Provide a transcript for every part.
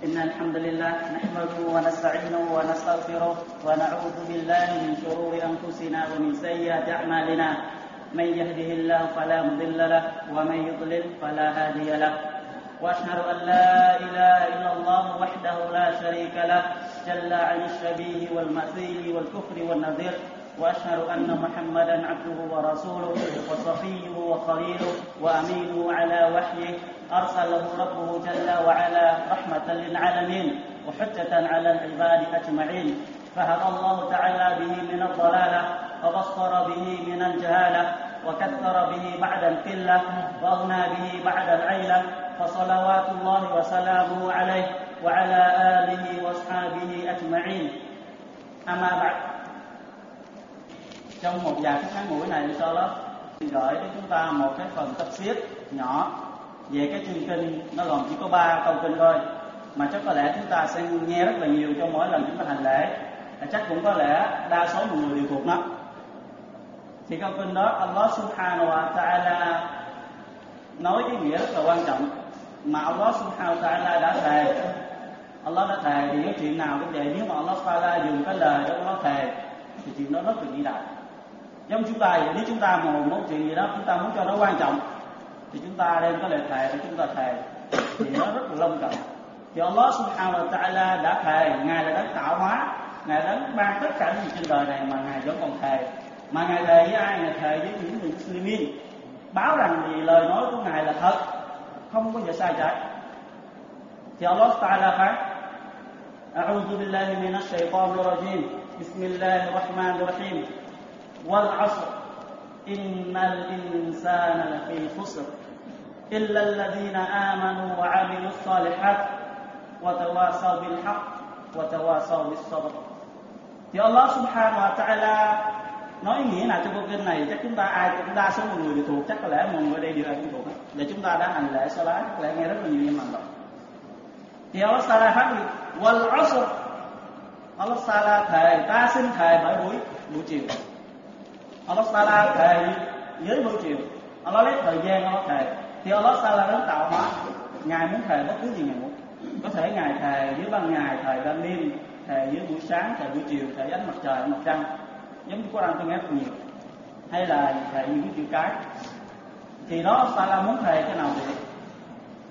إن الحمد لله نحمده ونستعينه ونستغفره ونعوذ بالله من شرور أنفسنا ومن سيئات أعمالنا. من يهده الله فلا مضل له ومن يضلل فلا هادي له. وأشهد أن لا إله إلا الله وحده لا شريك له. جل عن الشبيه والمثيل والكفر والنذير. وأشهد أن محمدا عبده ورسوله وصفيه وخليله وأمينه على وحيه. ارسله ربه جل وعلا رحمة للعالمين وحجة على العباد أجمعين. فهدى الله تعالى به من الضلالة وبصر به من الجهالة وكثر به بعد القلة وأغنى به بعد العيلة. فصلوات الله وسلامه عليه وعلى آله وأصحابه أجمعين. أما بعد. Trong một vài ngắn ngủi này đó gửi đến chúng ta một cái phần tập xiết nhỏ. Về cái chương kinh, nó gồm chỉ có ba câu kinh thôi. Mà chắc có lẽ chúng ta sẽ nghe rất là nhiều trong mỗi lần chúng ta hành lễ. Chắc cũng có lẽ đa số mọi người đều thuộc nó. Thì câu kinh đó, Allah subhanahu wa ta'ala nói cái nghĩa rất là quan trọng. Mà Allah subhanahu wa ta'ala đã thề. Allah đã thề thì cái chuyện nào cũng vậy. Nếu mà Allah ta'ala dùng cái lời đó Allah thề, thì chuyện đó rất là vĩ đại. Giống chúng ta nếu chúng ta mà một chuyện gì đó, chúng ta muốn cho nó quan trọng thì chúng ta đem cái lời thề để chúng ta thề thì nó rất là long trọng thì Allah subhanahu wa ta'ala đã thề ngài là đấng tạo hóa ngài đấng ban tất cả những gì trên đời này mà ngài vẫn còn thề mà ngài thề với ai ngài thề với những người muslimin báo rằng thì lời nói của ngài là thật không có gì sai trái thì Allah ta'ala phán أعوذ بالله من الشيطان الرجيم بسم الله الرحمن الرحيم والعصر إن الإنسان لفي خسر إلا الذين آمنوا وعملوا الصالحات وتواصوا بالحق وتواصوا بالصبر thì Allah subhanahu wa ta'ala nói nghĩa nào trong câu kinh này chắc chúng ta ai cũng đa số mọi người đều thuộc chắc có lẽ mọi người ở đây đều ai cũng thuộc để chúng ta đã hành lễ sau đó có lẽ nghe rất là nhiều những hành động thì Allah Taala phát gì wal asr Allah Taala thề ta xin thề bởi buổi buổi chiều Allah Sala thề dưới buổi chiều Allah lấy thời gian Allah thề. Thì Allah Sala đến tạo hóa, ngài muốn thề bất cứ gì ngài muốn. Có thể ngài thề dưới ban ngày, thề ban đêm, thề dưới buổi sáng, thề buổi chiều, thề ánh mặt trời mặt trăng. Giống như có đang tôi nghe rất nhiều. Hay là thề những cái chữ cái. Thì đó, Sala muốn thề cái nào thì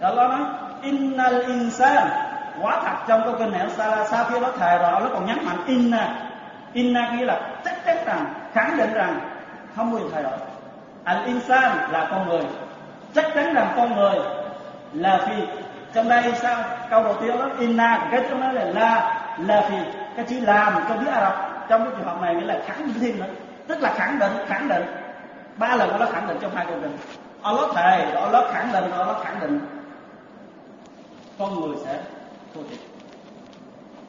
Allah nói, innal insan. Quá thật trong câu kinh này Sala sau phía đó thề rồi nó còn nhấn mạnh inna. Inna nghĩa là chắc chắn rằng, khẳng định rằng không bao giờ thay đổi. Al insan là con người. Chắc chắn rằng con người là phi. Trong đây sao câu đầu tiên đó, inna, cái trong đó là la. Là phi, cái chữ làm trong tiếng Ả Rập. Trong cái trường hợp này nghĩa là khẳng định thêm nữa tức là khẳng định khẳng định. Ba lần nó khẳng định trong hai câu kinh. Allah thề, Allah khẳng định, Allah khẳng định. Con người sẽ thua thiệt.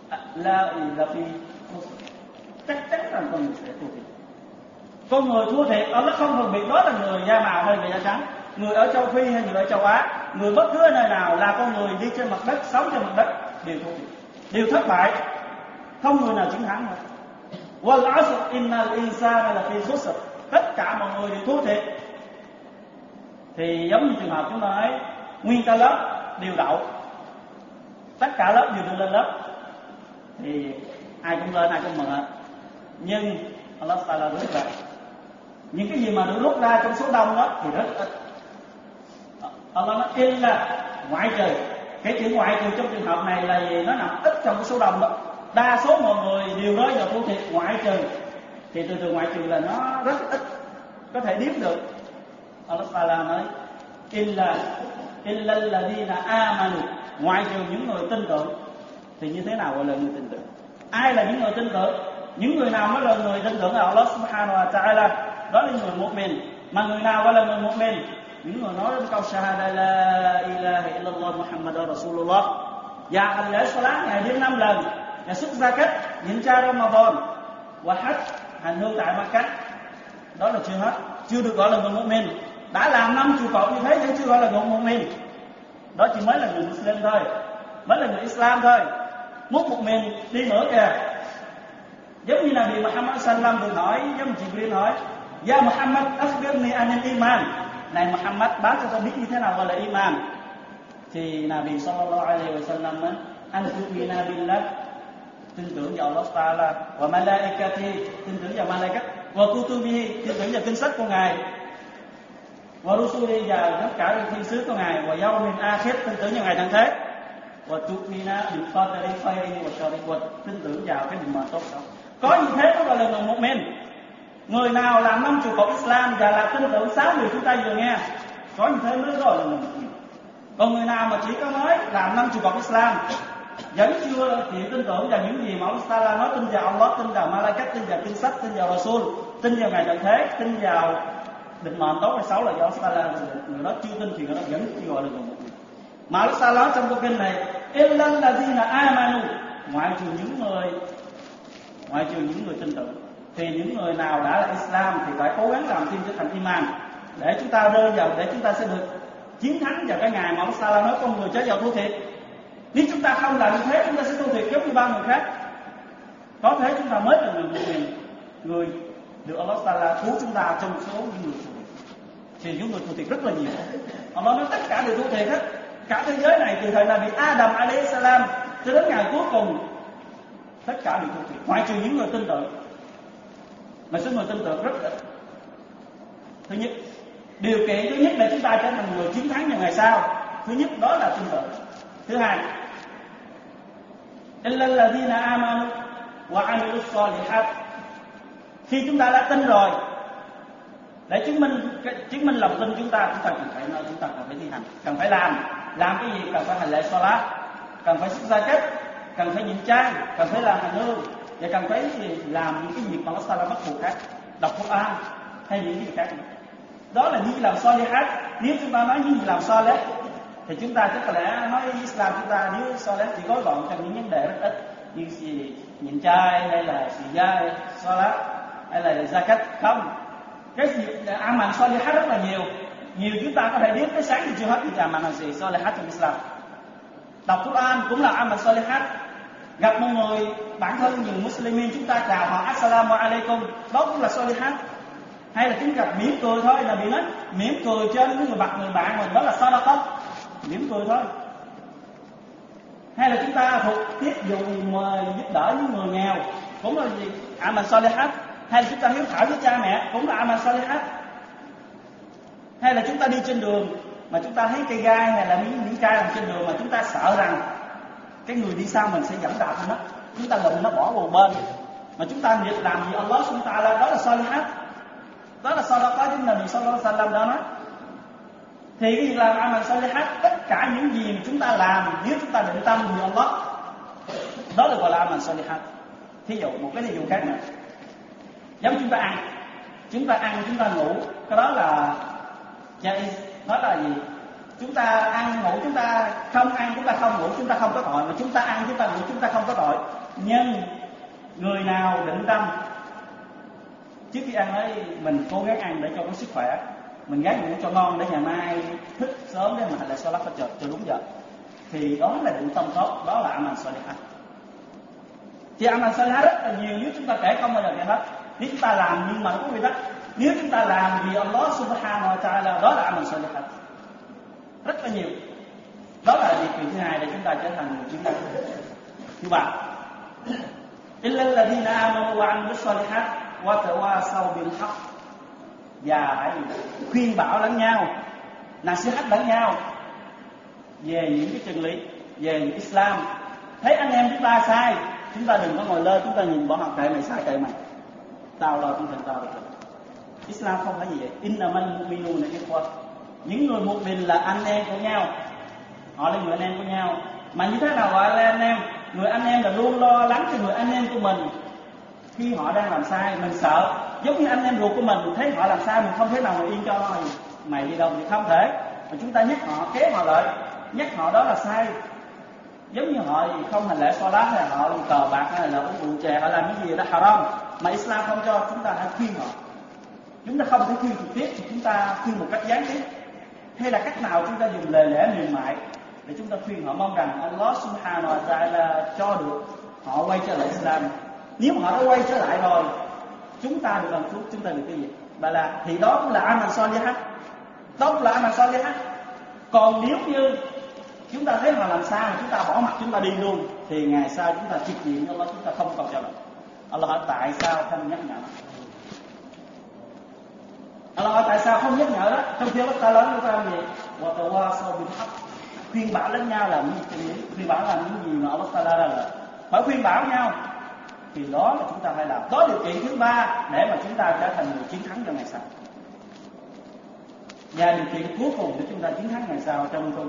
À, la là phi. Chắc chắn rằng con người sẽ thua thiệt con người thua thiệt Allah không phân biệt, đó là người da màu hay người da trắng. Người ở châu phi hay người ở châu á, người bất cứ nơi nào là con người đi trên mặt đất, sống trên mặt đất, đều thua thiệt. Đều thất bại, không người nào chiến thắng hết wal asr innal insana là fi khusr. Tất cả mọi người đều thua thiệt. Thì giống như trường hợp chúng ta nói, nguyên cả lớp đều đậu. Tất cả lớp đều lên lớp. Thì ai cũng lên, ai cũng mừng hết nhưng Allah Taala rất là những cái gì mà được rút ra trong số đông đó thì rất ít. Ờ, Allah nói in là ngoại trừ. Cái chữ ngoại trừ trong trường hợp này là gì? Nó nằm ít trong cái số đông đó. Đa số mọi người đều nói vào thu thiệt ngoại trừ. Thì từ từ ngoại trừ là nó rất ít. Có thể điếm được. Allah Taala nói tin là tin lên là đi là a amanu. Ngoại trừ những người tin tưởng. Thì như thế nào gọi là người tin tưởng? Ai là những người tin tưởng? Những người nào mới là người tin tưởng ở Allah subhanahu wa ta'ala? Đó là người mu'min. Mà người nào gọi là người mu'min? Những người nói đến câu shahada la ilaha illallah muhammad rasulullah dạ, và hành lễ salat ngày đêm năm lần. Và xuất gia cách nhịn cha Ramadan. Và hajj hành hương tại Makkah đó là chưa hết, chưa được gọi là người mu'min. Đã làm năm trụ cột như thế nhưng chưa gọi là người mu'min. Đó chỉ mới là người Muslim thôi, mới là người Islam thôi. Múc một mình đi nữa kìa giống như là bị Muhammad sallam vừa hỏi giống như Jibril hỏi Ya Muhammad akhbirni anil iman. Này Muhammad báo cho tôi biết như thế nào gọi là iman. Thì Nabi sallallahu alaihi wasallam anh an tu'mina billah. Tin tưởng vào Allah Taala. Và malaikati. Tin tưởng vào malaikat. Và kutubihi tin tưởng vào kinh sách của ngài. Và rusuli. Và tất cả những thiên sứ của ngài. Và yawmin akhir. Tin tưởng vào Ngài thắng thế. Và tu'mina bil qadari khayri wa sharikwat tin tưởng vào cái điều mà tốt đó. Có như thế đó gọi là người một mình người nào làm năm trụ cột Islam và là tin tưởng sáu điều chúng ta vừa nghe. Có như thế mới gọi là mình còn người nào mà chỉ có nói làm năm trụ cột Islam, vẫn chưa chịu tin tưởng vào những gì mà ông Sala nói, tin vào Allah, tin vào Malaikat, tin vào kinh sách, tin vào Rasul, tin vào ngày tận thế, tin vào định mệnh tốt hay xấu là do Sala người đó chưa tin thì người đó vẫn chưa gọi là người. Một mà Allah Sala trong câu kinh này, illal ladina amanu. Ngoại trừ những người, ngoại trừ những người tin tưởng thì những người nào đã là Islam thì phải cố gắng làm thêm trở thành iman. Để chúng ta rơi vào, để chúng ta sẽ được chiến thắng vào cái ngày mà ông Sala nói con người chết vào thua thiệt. Nếu chúng ta không làm như thế, chúng ta sẽ thua thiệt giống như ba người khác. Có thế chúng ta mới là người người người được Allah Sala cứu chúng ta trong số những người thua thiệt. Thì những người thua thiệt rất là nhiều. Allah nói tất cả đều thua thiệt hết cả thế giới này từ thời Nabi Adam alayhi salam cho đến ngày cuối cùng, tất cả đều thua thiệt. Ngoại trừ những người tin tưởng mà số người tin tưởng rất ít. Thứ nhất, điều kiện thứ nhất để chúng ta trở thành người chiến thắng vào ngày sau. Thứ nhất, đó là tin tưởng thứ hai illa alladhina amanu wa amilus salihat khi chúng ta đã tin rồi, để chứng minh chứng minh lòng tin chúng ta chúng ta cần phải nói, chúng ta cần phải thi hành. Cần phải làm. Làm cái gì? Cần phải hành lễ salat. Cần phải xuất gia kết cần phải nhịn chay. Cần phải làm hành hương và cần phải làm những cái việc mà Allah Taala bắt buộc khác, đọc Quran hay những cái gì khác. Đó là những làm salihat nếu chúng ta nói những làm làm saleh, thì chúng ta chắc có lẽ nói Islam chúng ta nếu saleh chỉ gói gọn trong những vấn đề rất ít như gì nhịn chay hay là xì da salat hay là zakat. Không. Cái gì amal salihat rất là nhiều. Nhiều chúng ta có thể biết tới sáng thì chưa hết thì amal gì salihat trong Islam. Đọc Quran cũng là amal salihat gặp một người bản thân những Muslimin chúng ta chào họ, Assalamu alaikum. Đó cũng là salihat hay là chúng gặp mỉm cười thôi, là bị nói mỉm cười trên những người bạn người bạn mình đó là sadaqah. Mỉm cười thôi. Hay là chúng ta thuộc tiếp dùng giúp đỡ những người nghèo, cũng là gì? Amal salihat hay là chúng ta hiếu thảo với cha mẹ, cũng là amal salihat hay là chúng ta đi trên đường mà chúng ta thấy cây gai hay là miếng miếng gai trên đường mà chúng ta sợ rằng cái người đi sau mình sẽ dẫn đạp nó. Chúng ta lụm nó bỏ một bên. Mà chúng ta việc làm gì Allah chúng ta là đó là salihat đó là sadaqah chúng Nabi sallallahu alaihi wasallam đó nói. Thì cái việc làm amal salihat tất cả những gì mà chúng ta làm, nếu chúng ta định tâm thì Allah đó là gọi là amal salihat thí dụ, một cái ví dụ khác nữa giống chúng ta ăn. Chúng ta ăn, chúng ta ngủ. Cái đó là jaiz. Đó là gì? Chúng ta ăn ngủ chúng ta không ăn chúng ta không ngủ chúng ta không có tội mà chúng ta ăn chúng ta ngủ chúng ta không có tội nhưng người nào định tâm trước khi ăn ấy mình cố gắng ăn để cho có sức khỏe mình gắng ngủ cho ngon để ngày mai thức sớm để mình lại lại lắp cho cho đúng giờ thì đó là định tâm tốt đó là amal salihat thì amal salihat rất là nhiều nếu chúng ta kể không bao giờ kể hết nếu chúng ta làm nhưng mà có vị đó nếu chúng ta làm vì Allah subhanahu wa ta'ala đó là amal salihat rất là nhiều. Đó là điều kiện thứ hai để chúng ta trở thành người chiến thắng thứ ba illa alladhina amanu wa amilus salihat wa tawasaw bil haqq và hãy khuyên bảo lẫn nhau, nasihat lẫn nhau về những cái chân lý, về những Islam. Thấy anh em chúng ta sai, chúng ta đừng có ngồi lơ, chúng ta nhìn bọn họ kệ mày sai kệ mày tao lo chúng ta tao được Islam không phải gì vậy. Innamal mu'minuna ikhwah những người một mình là anh em của nhau. Họ là người anh em của nhau. Mà như thế nào gọi là anh em? Người anh em là luôn lo lắng cho người anh em của mình. Khi họ đang làm sai mình sợ. Giống như anh em ruột của mình thấy họ làm sai mình không thể nào mà yên cho mày, mày đi đâu thì không thể. Mà chúng ta nhắc họ kéo họ lại. Nhắc họ đó là sai. Giống như họ không hành lễ so hay họ cờ bạc hay là uống rượu chè họ làm cái gì đó haram. Mà Islam không cho chúng ta hãy khuyên họ. Chúng ta không thể khuyên trực tiếp thì chúng ta khuyên một cách gián tiếp hay là cách nào chúng ta dùng lời lẽ mềm mại để chúng ta khuyên họ mong rằng Allah subhanahu wa ta'ala cho được họ quay trở lại Islam? Nếu mà họ đã quay trở lại rồi, chúng ta được làm phước chúng ta được cái gì? Bà là, thì đó cũng là amal salihat đó cũng là amal salihat còn nếu như chúng ta thấy họ làm sao mà chúng ta bỏ mặt chúng ta đi luôn, thì ngày sau chúng ta trực diện cho Allah, chúng ta không còn cho Allah Allah hỏi, tại sao không nhắc nhở? Allah hỏi tại sao không nhắc nhở đó? Trong khi ta lớn chúng ta làm gì? Và tàu qua sau bị thấp khuyên bảo lẫn nhau là những gì? Khuyên bảo là những gì mà Allah ta ra là phải khuyên bảo nhau. Thì đó là chúng ta phải làm. Đó điều kiện thứ ba để mà chúng ta trở thành người chiến thắng trong ngày sau. Và điều kiện cuối cùng để chúng ta chiến thắng ngày sau trong câu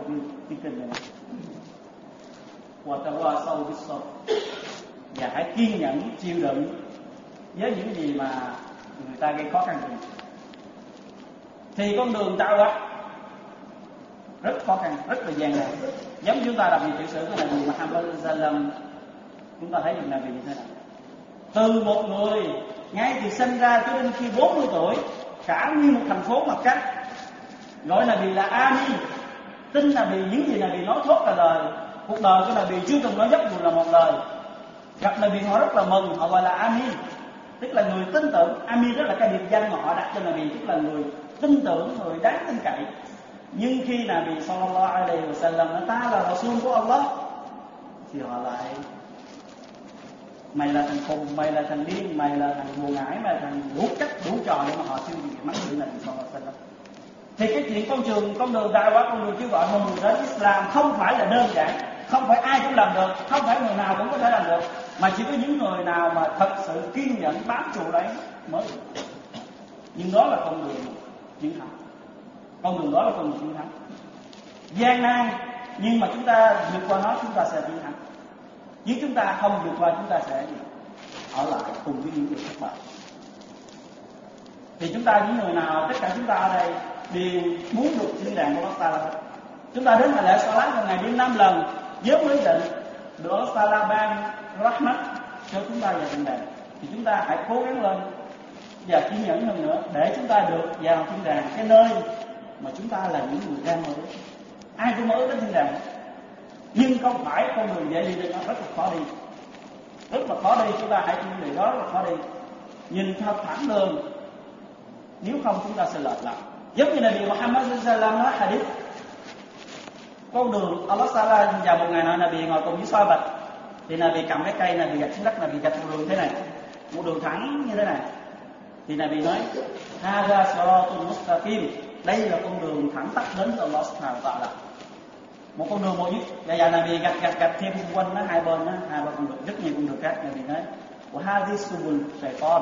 chương trình này. Qua qua sau biết sau và hãy kiên nhẫn, chịu đựng với những gì mà người ta gây khó khăn cho mình thì con đường tạo quá rất khó khăn, rất là gian nan. Giống chúng ta đọc nhiều tiểu sử của Nabi Muhammad Sallam, chúng ta thấy được Nabi như thế nào. Từ một người, ngay từ sinh ra cho đến khi 40 tuổi, cả như một thành phố mặt cách gọi là vì là Ami tin là vì, những gì là vì nói thốt là lời. Cuộc đời của là vì chưa từng nói dốc dù là một lời. Gặp là vì họ rất là mừng, họ gọi là Ami tức là người tin tưởng. Ami rất là cái biệt danh mà họ đặt cho là vì, tức là người tin tưởng người đáng tin cậy. Nhưng khi là vì sallallahu alaihi wasallam nói, ta là Rasul của Allah, thì họ lại, mày là thằng khùng, mày là thằng điên, mày là thằng buồn ngải, mày là thằng đủ cách đủ trò để mà họ siêu gì mắng chửi là sallallahu alaihi wasallam. Thì cái chuyện con trường con đường đại quá con đường kêu gọi một người đến Islam không phải là đơn giản, không phải ai cũng làm được, không phải người nào cũng có thể làm được, mà chỉ có những người nào mà thật sự kiên nhẫn bám trụ đấy mới nhưng đó là con đường chiến thắng. Con đường đó là con đường chiến thắng. Gian nan, nhưng mà chúng ta vượt qua nó, chúng ta sẽ chiến thắng. Nếu chúng ta không vượt qua, chúng ta sẽ ở lại cùng với những người thất bại. Thì chúng ta, những người nào, tất cả chúng ta ở đây đều muốn được thiên đàng của ta chúng ta đến ngày lễ Salat một ngày đến năm lần, với quyết định được Allah ban rahmat cho chúng ta về thiên đàng. Thì chúng ta hãy cố gắng lên và kiên nhẫn hơn nữa để chúng ta được vào thiên đàng, cái nơi mà chúng ta là những người ra mới ai cũng mới đến thiên đàng, nhưng không phải con đường dễ đi được nó rất là khó đi. Rất là khó đi, chúng ta hãy chuẩn bị đó, rất là khó đi. Nhìn theo thẳng đường, nếu không chúng ta sẽ lệch lạc. Giống như là điều Muhammad sallam nói hadith. Con đường Allah Sala vào một ngày nọ là bị ngồi cùng với soi bạch thì là bị cầm cái cây là bị gạch xuống đất là bị gạch một đường thế này. Một đường thẳng như thế này thì Nabi nói, hada siratul mustaqim. Đây là con đường thẳng tắp đến từ Allah subhanahu wa ta'ala. Một con đường một nhất. Và giờ Nabi gạch gạch gạch thêm xung quanh nó, hai bên nó, hai bên con đường rất nhiều con đường khác Nabi nói. Của hadithul shaitan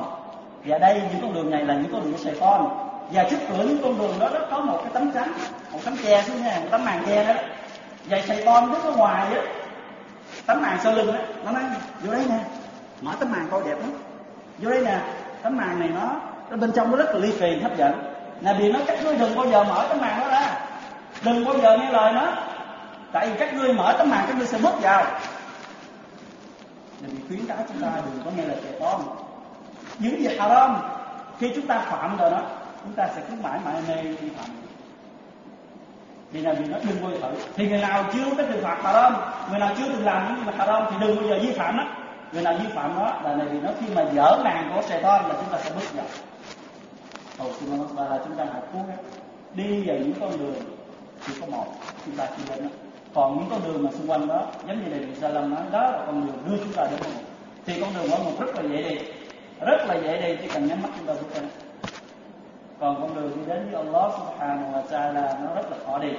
và đây, những con đường này là những con đường của shaitan và trước cửa những con đường đó, nó có một cái tấm chắn một tấm che xuống nha một tấm màn che đó. Và shaitan đứng ở ngoài á, tấm màn sau lưng á, nó nói, vô đây nè, mở tấm màn coi đẹp lắm. Vô đây nè tấm màn này nó nó bên trong nó rất là ly kỳ, hấp dẫn. Là vì nó, các ngươi đừng bao giờ mở tấm màn đó ra. Đừng bao giờ nghe lời nó. Tại vì các ngươi mở tấm màn, các ngươi sẽ bước vào. Nên khuyến cáo chúng ta đừng có nghe lời trẻ con những việc haram, khi chúng ta phạm rồi đó, chúng ta sẽ cứ mãi mãi mê vi phạm. Vì là vì nó đừng vô thử. Thì người nào chưa có từng phạt haram, người nào chưa từng làm những việc haram thì đừng bao giờ vi phạm đó người nào vi phạm đó, là vì nó khi mà dở màn của sài là chúng ta sẽ bước vào. Hầu xin Allah là chúng ta hãy cố gắng đi vào những con đường chỉ có một, chúng ta chỉ đến đó. Còn những con đường mà xung quanh đó, giống như này Sa Lâm nói, đó là con đường đưa chúng ta đến một thì con đường ở một rất là dễ đi, rất là dễ đi, chỉ cần nhắm mắt chúng ta bước lên còn con đường đi đến với Allah Subhanahu wa Taala, nó rất là khó đi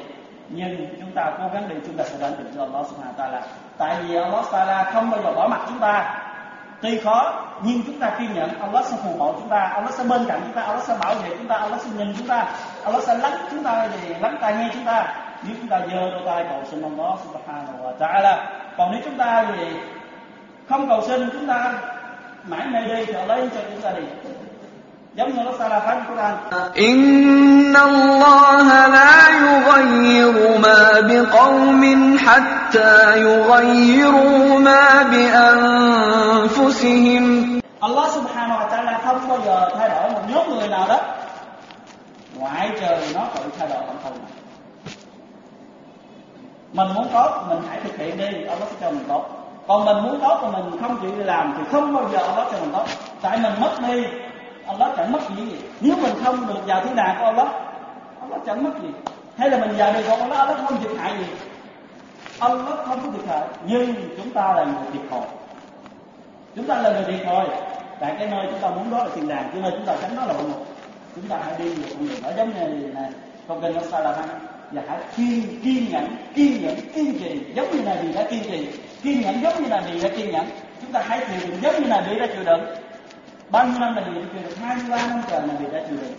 nhưng chúng ta cố gắng đi chúng ta sẽ đến được với Allah Subhanahu wa Taala. Tại vì Allah Taala không bao giờ bỏ mặt chúng ta. Tuy khó, nhưng chúng ta kiên nhẫn. Allah sẽ phù hộ chúng ta. Allah sẽ bên cạnh chúng ta. Allah sẽ bảo vệ chúng ta. Allah sẽ nhìn chúng ta. Allah sẽ lắng chúng ta để lắng tai nghe chúng ta. Nếu chúng ta dơ đôi tay cầu xin Allah Subhanahu wa Taala. Còn nếu chúng ta gì không cầu xin, chúng ta mãi mê đi thì lấy cho chúng ta đi. إن الله لا يغير ما بقوم حتى يغيروا ما بأنفسهم Allah Subhanahu wa Taala không bao giờ thay đổi một nhóm người nào đó ngoại trừ nó tự thay đổi bản thân mình mình muốn tốt mình hãy thực hiện đi Allah sẽ cho mình tốt còn mình muốn tốt mà mình không chịu đi làm thì không bao giờ Allah cho mình tốt tại mình mất đi Allah chẳng mất gì. Gì nếu mình không được vào thiên đàng của Allah Allah chẳng mất gì. Hay là mình vào được của Allah Allah không thiệt hại gì. Allah không có thiệt hại. Nhưng chúng ta là người thiệt thòi. Chúng ta là người thiệt thòi. Tại cái nơi chúng ta muốn đó là thiên đàng, cái nơi chúng ta tránh đó là hội ngục chúng ta hãy đi một con đường ở giống như này không cần nó sai là hay và hãy kiên kiên nhẫn kiên nhẫn, kiên trì. Giống như này vì đã kiên trì. Kiên nhẫn giống như là vì đã kiên nhẫn. Chúng ta hãy chịu đựng giống như là vì đã chịu đựng bao nhiêu năm là bị truyền được? 23 năm trời là bị đã truyền đựng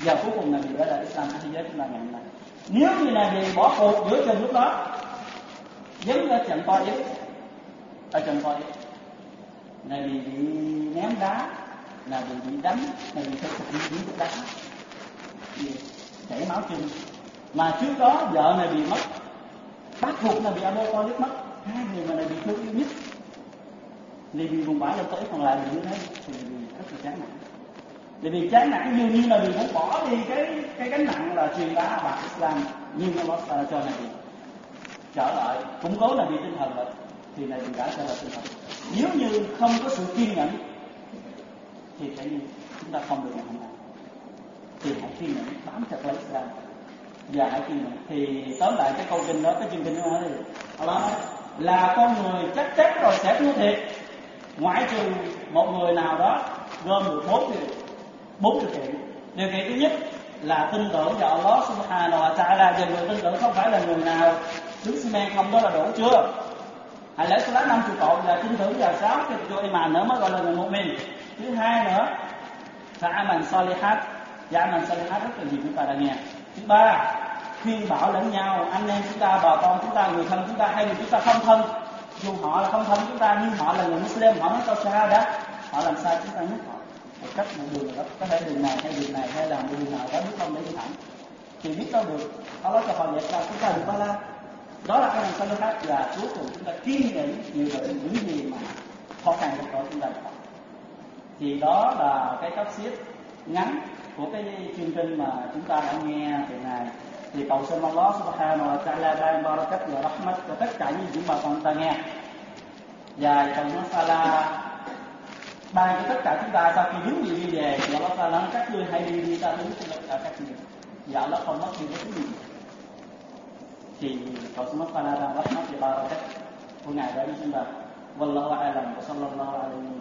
giờ cuối cùng là bị đã là Islam thế giới, chúng ta ngày hôm nay nếu như là bị bỏ cuộc giữa chừng lúc đó, giống ra trận to yết ở à, trận to yết là bị bị ném đá, là bị bị đánh, là bị thực bị bị đá chảy máu chân. Mà trước đó vợ này bị mất, bắt buộc là bị Abu Talib mất. Hai người mà này bị thương yêu nhất thì vì vùng bãi cho tới còn lại mình như thế. Thì rất là chán nản. Vì vì chán nản dường như là mình muốn bỏ đi cái cái gánh nặng là truyền bá và Islam nhưng nó Allah à, cho này. Trở lại, củng cố là bị tinh thần rồi. Thì này mình đã trở lại tinh thần. Nếu như không có sự kiên nhẫn, thì sẽ như chúng ta không được ngày hôm nay. Thì hãy kiên nhẫn, bám chặt lấy Islam. Và hãy kiên nhẫn. Thì tóm lại cái câu kinh đó, cái chương kinh đó là Allah nói là con người chắc chắn rồi sẽ thua thiệt ngoại trừ một người nào đó gom được bốn điều bốn điều kiện. Điều kiện thứ nhất là tin tưởng vào Allah subhanahu wa ta'ala. Và người tin tưởng không phải là người nào đứng xi men không, đó là đủ chưa? Hãy lễ salat năm chục tội là tin tưởng vào sáu cái cho iman nữa mới gọi là người một mình thứ hai nữa là aman salihat và aman salihat rất là nhiều, chúng ta đã nghe. Thứ ba, khuyên bảo lẫn nhau, anh em chúng ta, bà con chúng ta, người thân chúng ta, hay người chúng ta không thân dù họ là không thân chúng ta, nhưng họ là người Muslim, họ nói câu đó. Họ làm sao chúng ta nhắc họ? Một cách một đường đó. Có thể đường này hay đường này, hay là đường nào đó biết không để đi thẳng. Thì biết đâu được. Allah cho họ vậy ra chúng ta được ba la. Đó là cái làm sao khác là cuối cùng chúng ta kiên nhẫn chịu đựng những gì mà khó khăn của tội chúng ta được. Thì đó là cái cấp xếp ngắn của cái chương trình mà chúng ta đã nghe từ ngày thì cầu xin Allah subhanahu wa ta'ala ban barakat và rahmat cho tất cả những gì mà con ta nghe và cầu nó sala ban cho tất cả chúng ta sau khi đứng gì đi về thì Allah ta nói các ngươi hãy đi đi ta đứng cho tất cả các ngươi và Allah không mất đi bất cứ gì thì cầu xin Allah ta rahmat và barakat của ngài đã đi chúng ta والله أعلم وصلى الله عليه